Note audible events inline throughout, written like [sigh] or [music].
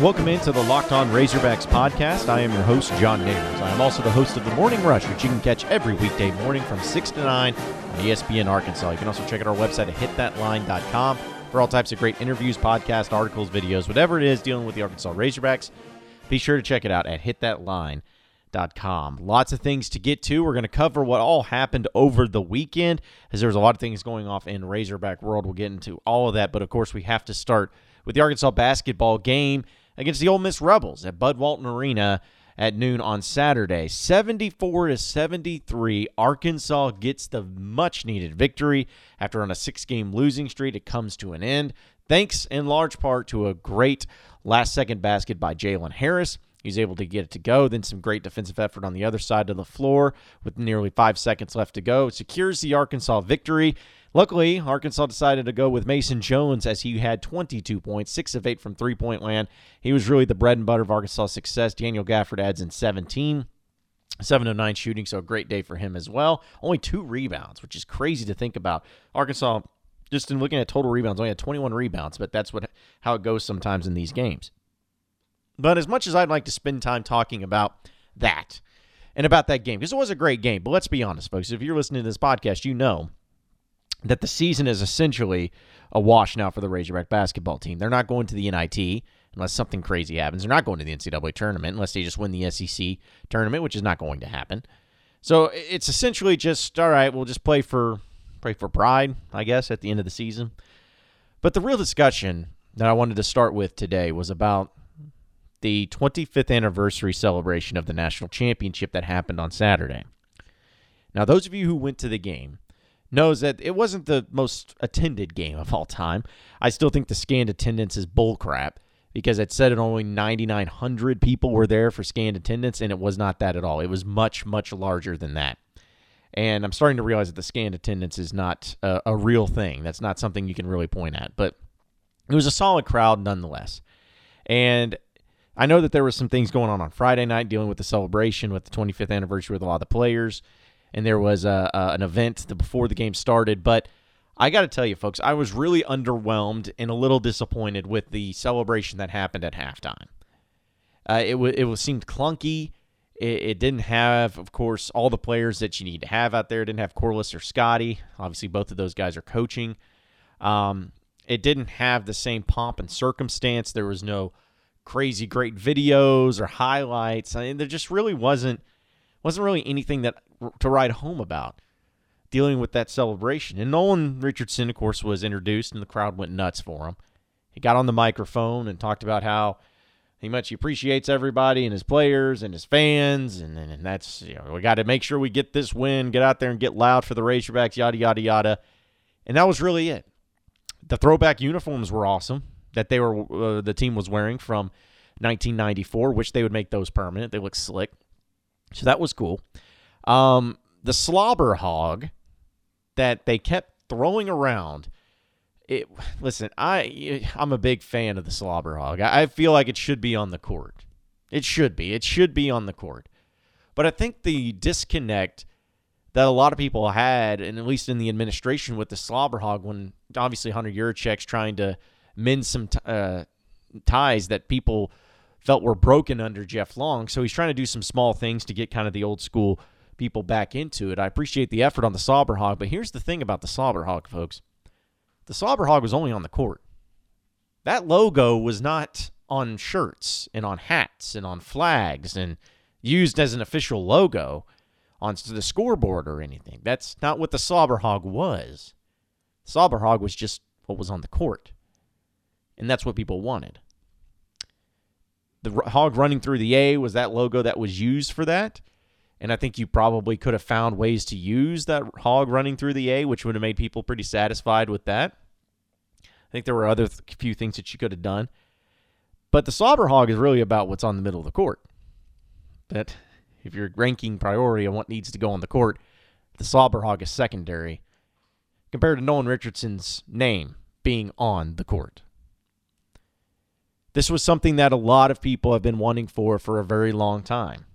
Welcome into the Locked On Razorbacks podcast. I am your host, John Neighbors. I am also the host of the Morning Rush, which you can catch every weekday morning from 6 to 9 on ESPN Arkansas. You can also check out our website at hitthatline.com for all types of great interviews, podcasts, articles, videos, whatever it is dealing with the Arkansas Razorbacks. Be sure to check it out at hitthatline.com. Lots of things to get to. We're going to cover what all happened over the weekend, as there's a lot of things going off in Razorback world. We'll get into all of that, but of course, we have to start with the Arkansas basketball game against the Ole Miss Rebels at Bud Walton Arena at noon on Saturday. 74 to 73, Arkansas gets the much needed victory after on a six-game losing streak it comes to an end. Thanks in large part to a great last second basket by Jalen Harris. He's able to get it to go. Then some great defensive effort on the other side of the floor with nearly five seconds left to go. It secures the Arkansas victory. Luckily, Arkansas decided to go with Mason Jones as he had 22 points, 6 of 8 from three point land. He was really the bread and butter of Arkansas' success. Daniel Gafford adds in 17. 7 of 9 shooting, so a great day for him as well. Only two rebounds, which is crazy to think about. Arkansas, just in looking at total rebounds, only had 21 rebounds, but that's what how it goes sometimes in these games. But as much as I'd like to spend time talking about that and about that game, because it was a great game, but let's be honest, folks. If you're listening to this podcast, you know that the season is essentially a wash now for the Razorback basketball team. They're not going to the NIT unless something crazy happens. They're not going to the NCAA tournament unless they just win the SEC tournament, which is not going to happen. So it's essentially just all right. We'll just play for play for pride, I guess, at the end of the season. But the real discussion that I wanted to start with today was about the 25th anniversary celebration of the national championship that happened on Saturday. Now, those of you who went to the game knows that it wasn't the most attended game of all time. I still think the scanned attendance is bullcrap because it said it only 9,900 people were there for scanned attendance, and it was not that at all. It was much, much larger than that. And I'm starting to realize that the scanned attendance is not a, a real thing. That's not something you can really point at. But it was a solid crowd nonetheless. And I know that there was some things going on on Friday night dealing with the celebration with the 25th anniversary with a lot of the players and there was a, a an event before the game started. But I got to tell you, folks, I was really underwhelmed and a little disappointed with the celebration that happened at halftime. Uh, it was it was seemed clunky. It, it, didn't have, of course, all the players that you need to have out there. It didn't have Corliss or Scotty. Obviously, both of those guys are coaching. Um, it didn't have the same pomp and circumstance. There was no crazy great videos or highlights. I mean, there just really wasn't wasn't really anything that to write home about dealing with that celebration. And Nolan Richardson, of course, was introduced, and the crowd went nuts for him. He got on the microphone and talked about how he much he appreciates everybody and his players and his fans, and, and, and that's you know we got to make sure we get this win, get out there and get loud for the Razorbacks, yada yada yada. And that was really it. The throwback uniforms were awesome that they were uh, the team was wearing from 1994, which they would make those permanent. They look slick, so that was cool. Um, the slobber hog that they kept throwing around. It, listen, I I'm a big fan of the slobber hog. I, feel like it should be on the court. It should be. It should be on the court. But I think the disconnect that a lot of people had, and at least in the administration with the slobber hog, when obviously Hunter Yurachek's trying to mend some t- uh, ties that people felt were broken under Jeff Long. So he's trying to do some small things to get kind of the old school people back into it. I appreciate the effort on the Slobber Hog, but here's the thing about the Slobber Hog, folks. The Slobber Hog was only on the court. That logo was not on shirts and on hats and on flags and used as an official logo on the scoreboard or anything. That's not what the Slobber Hog was. Slobber Hog was just what was on the court. And that's what people wanted. The hog running through the A was that logo that was used for that. And I think you probably could have found ways to use that hog running through the A, which would have made people pretty satisfied with that. I think there were other th- few things that you could have done. But the slobber hog is really about what's on the middle of the court. That if you're ranking priority on what needs to go on the court, the slobber hog is secondary compared to Nolan Richardson's name being on the court. This was something that a lot of people have been wanting for for a very long time,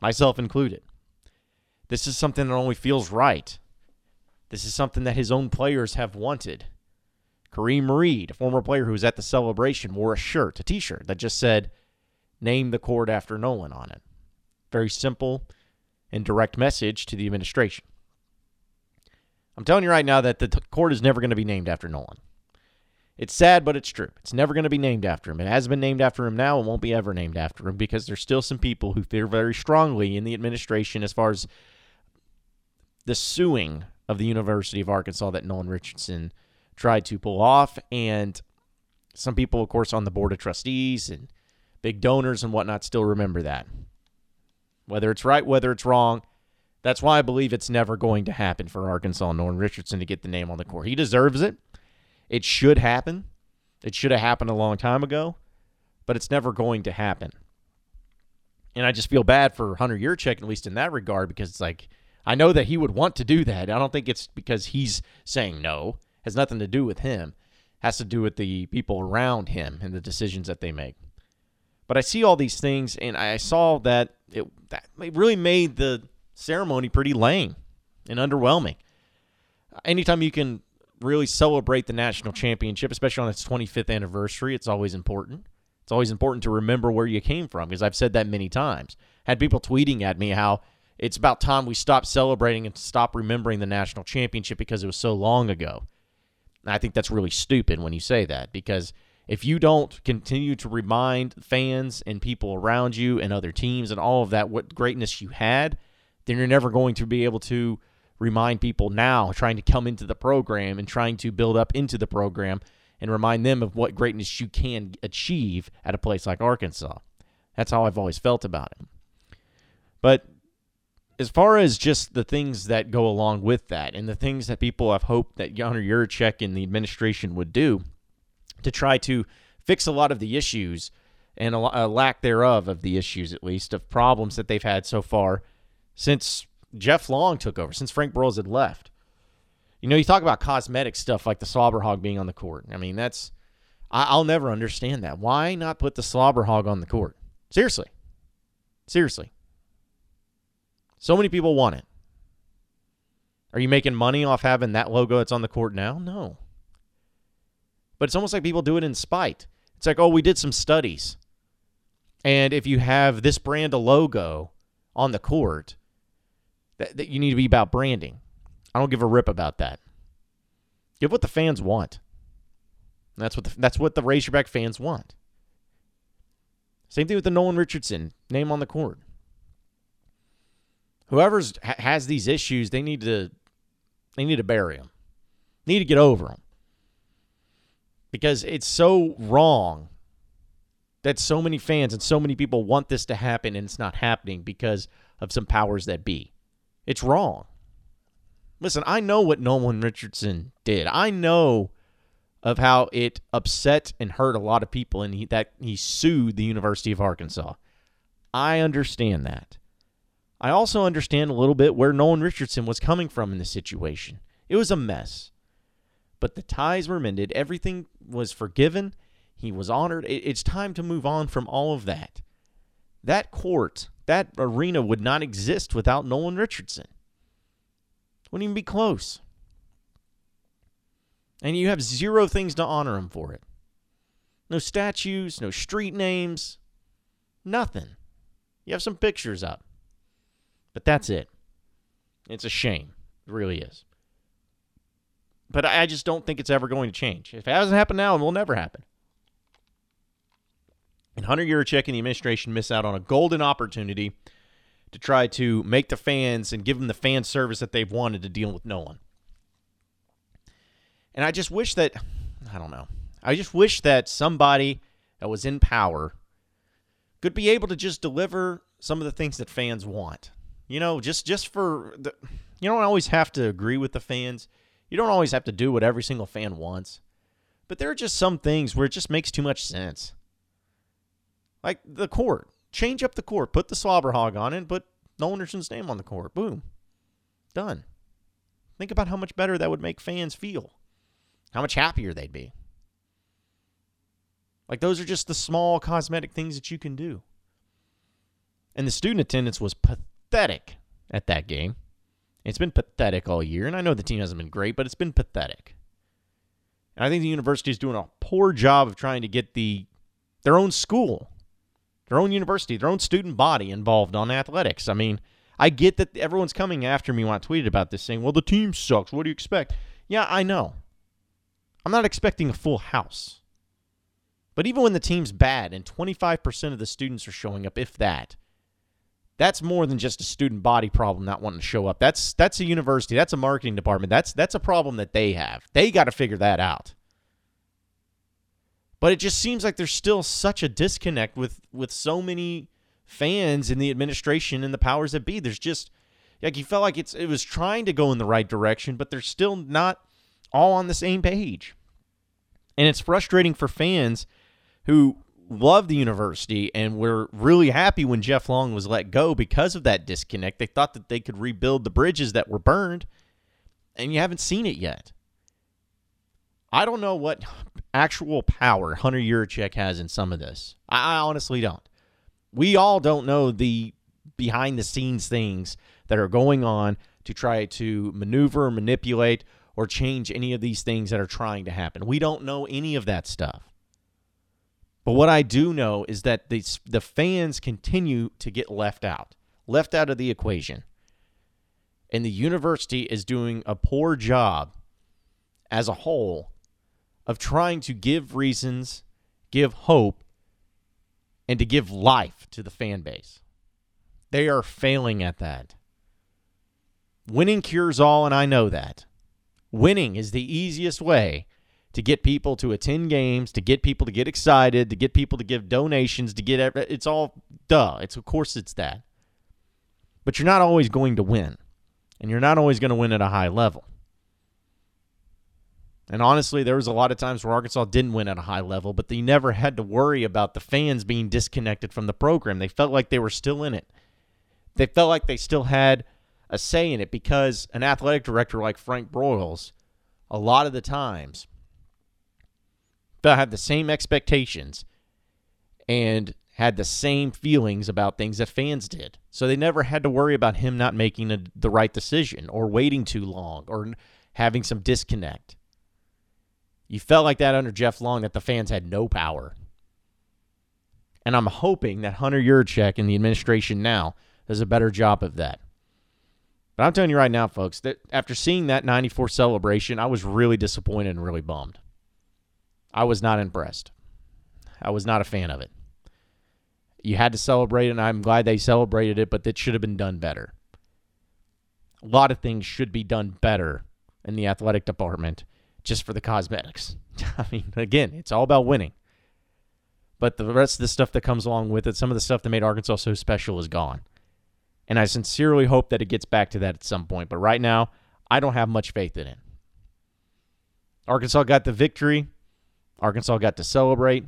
myself included. This is something that only feels right. This is something that his own players have wanted. Kareem Reed, a former player who was at the celebration, wore a shirt, a t shirt that just said, Name the court after Nolan on it. Very simple and direct message to the administration. I'm telling you right now that the court is never going to be named after Nolan. It's sad, but it's true. It's never going to be named after him. It hasn't been named after him now. It won't be ever named after him because there's still some people who feel very strongly in the administration as far as the suing of the University of Arkansas that Nolan Richardson tried to pull off. And some people, of course, on the board of trustees and big donors and whatnot still remember that. Whether it's right, whether it's wrong, that's why I believe it's never going to happen for Arkansas Nolan Richardson to get the name on the court. He deserves it. It should happen. It should have happened a long time ago, but it's never going to happen. And I just feel bad for Hunter Yurachek, at least in that regard, because it's like I know that he would want to do that. I don't think it's because he's saying no. It has nothing to do with him. It has to do with the people around him and the decisions that they make. But I see all these things, and I saw that it that it really made the ceremony pretty lame and underwhelming. Anytime you can really celebrate the national championship, especially on its 25th anniversary. It's always important. It's always important to remember where you came from because I've said that many times. Had people tweeting at me how it's about time we stop celebrating and stop remembering the national championship because it was so long ago. And I think that's really stupid when you say that because if you don't continue to remind fans and people around you and other teams and all of that what greatness you had, then you're never going to be able to remind people now trying to come into the program and trying to build up into the program and remind them of what greatness you can achieve at a place like Arkansas. That's how I've always felt about it. But as far as just the things that go along with that and the things that people have hoped that Hunter Yurachek and the administration would do to try to fix a lot of the issues and a, a lack thereof of the issues, at least, of problems that they've had so far since Jeff Long took over since Frank Broyles had left. You know, you talk about cosmetic stuff like the slobber hog being on the court. I mean, that's I, will never understand that. Why not put the slobber hog on the court? Seriously, seriously. So many people want it. Are you making money off having that logo that's on the court now? No. But it's almost like people do it in spite. It's like, oh, we did some studies. And if you have this brand of logo on the court, that, that you need to be about branding. I don't give a rip about that. Give what the fans want. That's what the, that's what the Razorback fans want. Same thing with the Nolan Richardson name on the court. Whoever's ha- has these issues, they need to they need to bury them. Need to get over them. Because it's so wrong that so many fans and so many people want this to happen and it's not happening because of some powers that be. It's wrong. Listen, I know what Nolan Richardson did. I know of how it upset and hurt a lot of people and he, that he sued the University of Arkansas. I understand that. I also understand a little bit where Nolan Richardson was coming from in the situation. It was a mess. But the ties were mended, everything was forgiven, he was honored. It's time to move on from all of that. That court that arena would not exist without Nolan Richardson. Wouldn't even be close. And you have zero things to honor him for it. No statues, no street names, nothing. You have some pictures up. But that's it. It's a shame. It really is. But I just don't think it's ever going to change. If it hasn't happened now, it will never happen. And Hunter Yurachek and the administration miss out on a golden opportunity to try to make the fans and give them the fan service that they've wanted to deal with Nolan. And I just wish that, I don't know, I just wish that somebody that was in power could be able to just deliver some of the things that fans want. You know, just just for the, you don't always have to agree with the fans. You don't always have to do what every single fan wants. But there are just some things where it just makes too much sense. Like the court. Change up the court. Put the slobber hog on it put Nolan Richardson's name on the court. Boom. Done. Think about how much better that would make fans feel. How much happier they'd be. Like those are just the small cosmetic things that you can do. And the student attendance was pathetic at that game. It's been pathetic all year, and I know the team hasn't been great, but it's been pathetic. And I think the university is doing a poor job of trying to get the their own school, their own university, their own student body involved on athletics. I mean, I get that everyone's coming after me when I tweeted about this, saying, well, the team sucks. What do you expect? Yeah, I know. I'm not expecting a full house. But even when the team's bad and 25% of the students are showing up, if that, that's more than just a student body problem not wanting to show up. That's that's a university, that's a marketing department. That's that's a problem that they have. They got to figure that out. But it just seems like there's still such a disconnect with with so many fans in the administration and the powers that be. There's just like you felt like it's it was trying to go in the right direction, but they're still not all on the same page. And it's frustrating for fans who love the university and were really happy when Jeff Long was let go because of that disconnect. They thought that they could rebuild the bridges that were burned, and you haven't seen it yet. I don't know what actual power Hunter Yurachek has in some of this. I, I honestly don't. We all don't know the behind the scenes things that are going on to try to maneuver, manipulate, or change any of these things that are trying to happen. We don't know any of that stuff. But what I do know is that the, the fans continue to get left out, left out of the equation. And the university is doing a poor job as a whole of trying to give reasons, give hope, and to give life to the fan base. They are failing at that. Winning cures all, and I know that. Winning is the easiest way to get people to attend games, to get people to get excited, to get people to give donations, to get it's all duh. It's of course it's that. But you're not always going to win. And you're not always going to win at a high level. And honestly, there was a lot of times where Arkansas didn't win at a high level, but they never had to worry about the fans being disconnected from the program. They felt like they were still in it. They felt like they still had a say in it because an athletic director like Frank Broyles, a lot of the times, had the same expectations and had the same feelings about things that fans did. So they never had to worry about him not making a, the right decision or waiting too long or having some disconnect. You felt like that under Jeff Long that the fans had no power. And I'm hoping that Hunter Yurachek and the administration now does a better job of that. But I'm telling you right now, folks, that after seeing that 94 celebration, I was really disappointed and really bummed. I was not impressed. I was not a fan of it. You had to celebrate it, and I'm glad they celebrated it, but that should have been done better. A lot of things should be done better in the athletic department just for the cosmetics. [laughs] I mean, again, it's all about winning. But the rest of the stuff that comes along with it, some of the stuff that made Arkansas so special is gone. And I sincerely hope that it gets back to that at some point. But right now, I don't have much faith in it. Arkansas got the victory. Arkansas got to celebrate.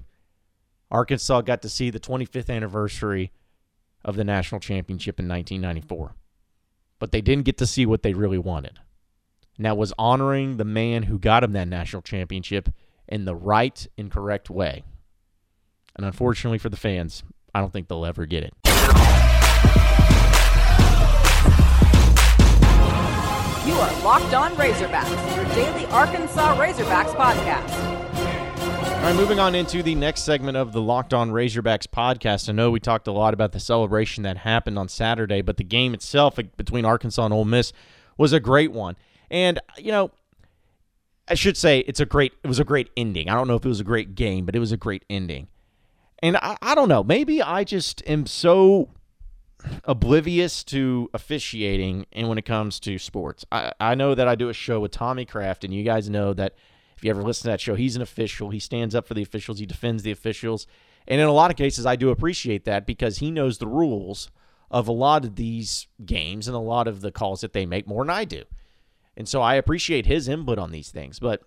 Arkansas got to see the 25th anniversary of the national championship in 1994. But they didn't get to see what they really wanted. And that was honoring the man who got him that national championship in the right and correct way. And unfortunately for the fans, I don't think they'll ever get it. You are Locked On Razorbacks, your daily Arkansas Razorbacks podcast. All right, moving on into the next segment of the Locked On Razorbacks podcast. I know we talked a lot about the celebration that happened on Saturday, but the game itself between Arkansas and Ole Miss was a great one. And you know, I should say it's a great. It was a great ending. I don't know if it was a great game, but it was a great ending. And I, I don't know. Maybe I just am so oblivious to officiating and when it comes to sports. I, I know that I do a show with Tommy Kraft, and you guys know that if you ever listen to that show, he's an official. He stands up for the officials, he defends the officials. And in a lot of cases, I do appreciate that because he knows the rules of a lot of these games and a lot of the calls that they make more than I do. And so I appreciate his input on these things. But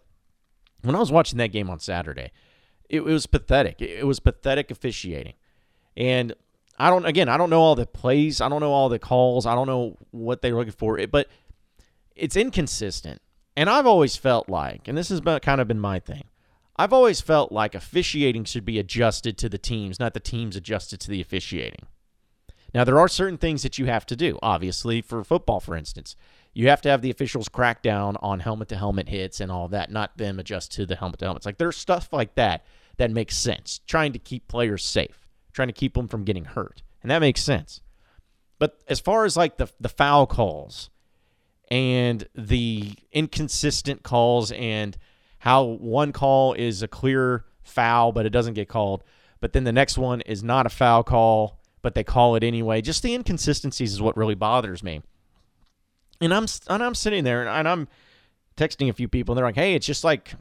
when I was watching that game on Saturday, it, it was pathetic. It, it was pathetic officiating. And I don't, again, I don't know all the plays. I don't know all the calls. I don't know what they were looking for. It, But it's inconsistent. And I've always felt like, and this has been, kind of been my thing, I've always felt like officiating should be adjusted to the teams, not the teams adjusted to the officiating. Now, there are certain things that you have to do, obviously, for football, for instance. You have to have the officials crack down on helmet to helmet hits and all that, not them adjust to the helmet to helmets. Like there's stuff like that that makes sense. Trying to keep players safe, trying to keep them from getting hurt. And that makes sense. But as far as like the the foul calls and the inconsistent calls and how one call is a clear foul but it doesn't get called, but then the next one is not a foul call but they call it anyway. Just the inconsistencies is what really bothers me. And I'm and I'm sitting there and I'm texting a few people and they're like, "Hey, it's just like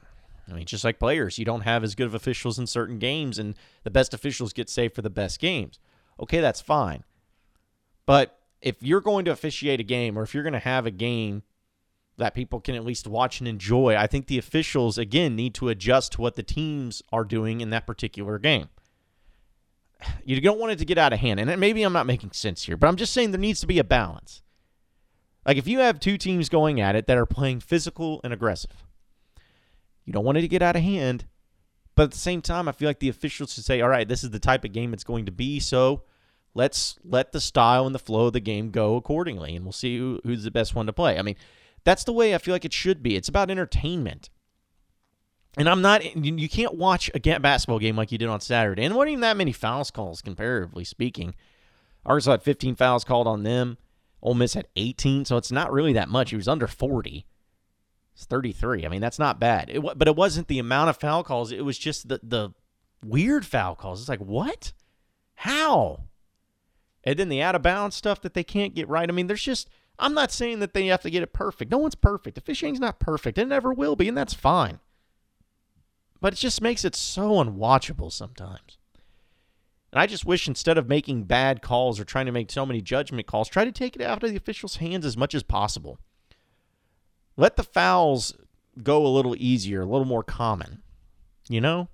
I mean, just like players, you don't have as good of officials in certain games and the best officials get saved for the best games." Okay, that's fine. But if you're going to officiate a game or if you're going to have a game that people can at least watch and enjoy, I think the officials again need to adjust to what the teams are doing in that particular game you don't want it to get out of hand. And maybe I'm not making sense here, but I'm just saying there needs to be a balance. Like if you have two teams going at it that are playing physical and aggressive, you don't want it to get out of hand. But at the same time, I feel like the officials should say, all right, this is the type of game it's going to be. So let's let the style and the flow of the game go accordingly, and we'll see who, who's the best one to play. I mean, that's the way I feel like it should be. It's about entertainment. And I'm not, you can't watch a basketball game like you did on Saturday. And what even that many fouls calls, comparatively speaking. Arkansas had 15 fouls called on them. Ole Miss had 18, so it's not really that much. He was under 40. It's 33. I mean, that's not bad. It, but it wasn't the amount of foul calls. It was just the, the weird foul calls. It's like, what? How? And then the out of bounds stuff that they can't get right. I mean, there's just, I'm not saying that they have to get it perfect. No one's perfect. Officiating's not perfect. It never will be, and that's fine. But it just makes it so unwatchable sometimes. And I just wish instead of making bad calls or trying to make so many judgment calls, try to take it out of the officials' hands as much as possible. Let the fouls go a little easier, a little more common. You know?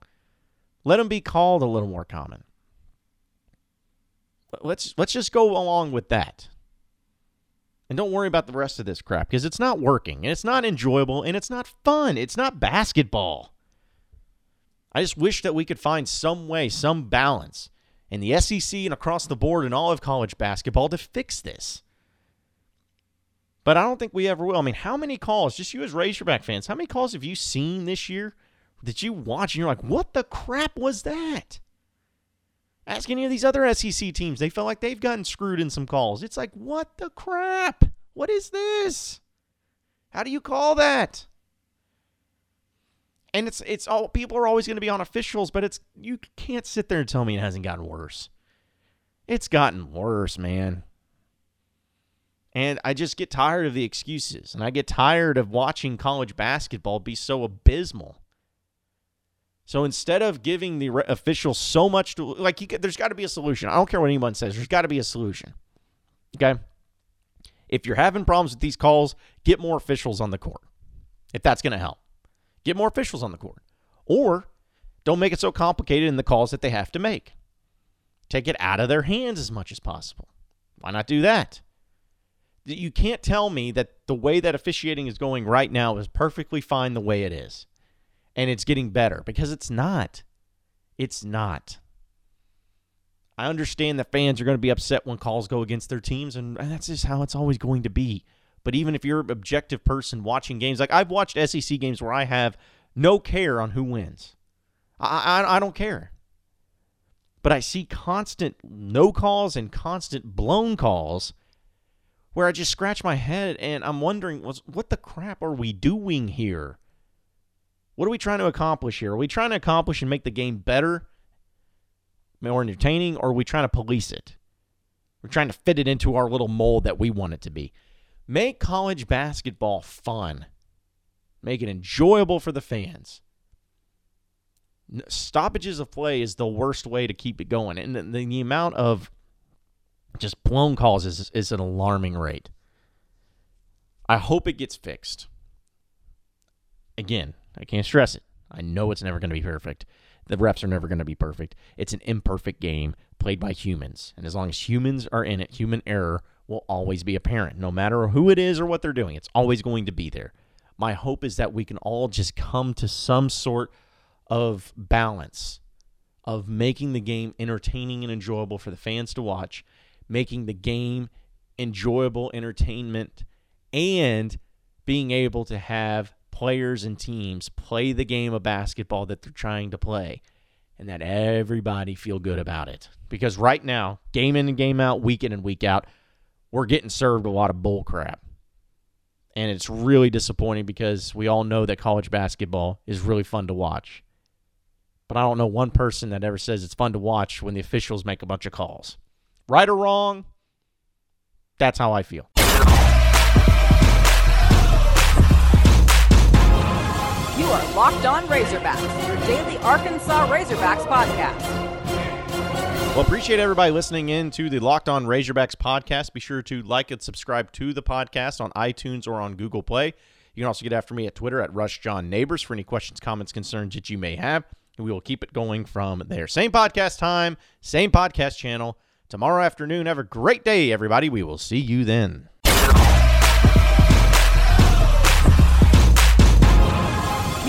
Let them be called a little more common. Let's let's just go along with that. And don't worry about the rest of this crap because it's not working and it's not enjoyable and it's not fun. It's not basketball. I just wish that we could find some way, some balance in the SEC and across the board in all of college basketball to fix this. But I don't think we ever will. I mean, how many calls, just you as Razorback fans, how many calls have you seen this year that you watch and you're like, what the crap was that? Ask any of these other SEC teams. They feel like they've gotten screwed in some calls. It's like, what the crap? What is this? How do you call that? and it's it's all people are always going to be on officials, but it's you can't sit there and tell me it hasn't gotten worse. It's gotten worse, man. And I just get tired of the excuses, and I get tired of watching college basketball be so abysmal. So instead of giving the re- officials so much to like, you, there's got to be a solution. I don't care what anyone says. There's got to be a solution. Okay. If you're having problems with these calls, get more officials on the court. If that's going to help. Get more officials on the court. Or don't make it so complicated in the calls that they have to make. Take it out of their hands as much as possible. Why not do that? You can't tell me that the way that officiating is going right now is perfectly fine the way it is and it's getting better because it's not. It's not. I understand that fans are going to be upset when calls go against their teams, and that's just how it's always going to be. But even if you're an objective person watching games, like I've watched SEC games where I have no care on who wins. I, I, I don't care. But I see constant no calls and constant blown calls where I just scratch my head and I'm wondering, what the crap are we doing here? What are we trying to accomplish here? Are we trying to accomplish and make the game better, more entertaining, or are we trying to police it? We're trying to fit it into our little mold that we want it to be. Make college basketball fun. Make it enjoyable for the fans. Stoppages of play is the worst way to keep it going. And the, the, amount of just blown calls is, is an alarming rate. I hope it gets fixed. Again, I can't stress it. I know it's never going to be perfect. The refs are never going to be perfect. It's an imperfect game played by humans. And as long as humans are in it, human error will always be apparent. No matter who it is or what they're doing, it's always going to be there. My hope is that we can all just come to some sort of balance of making the game entertaining and enjoyable for the fans to watch, making the game enjoyable entertainment and being able to have players and teams play the game of basketball that they're trying to play and that everybody feel good about it. Because right now, game in and game out, week in and week out, we're getting served a lot of bull crap. And it's really disappointing because we all know that college basketball is really fun to watch. But I don't know one person that ever says it's fun to watch when the officials make a bunch of calls. Right or wrong, that's how I feel. Locked On Razorbacks, your daily Arkansas Razorbacks podcast. Well, appreciate everybody listening in to the Locked On Razorbacks podcast. Be sure to like and subscribe to the podcast on iTunes or on Google Play. You can also get after me at Twitter at Rush John Neighbors for any questions, comments, concerns that you may have. And we will keep it going from there. Same podcast time, same podcast channel. Tomorrow afternoon. Have a great day, everybody. We will see you then.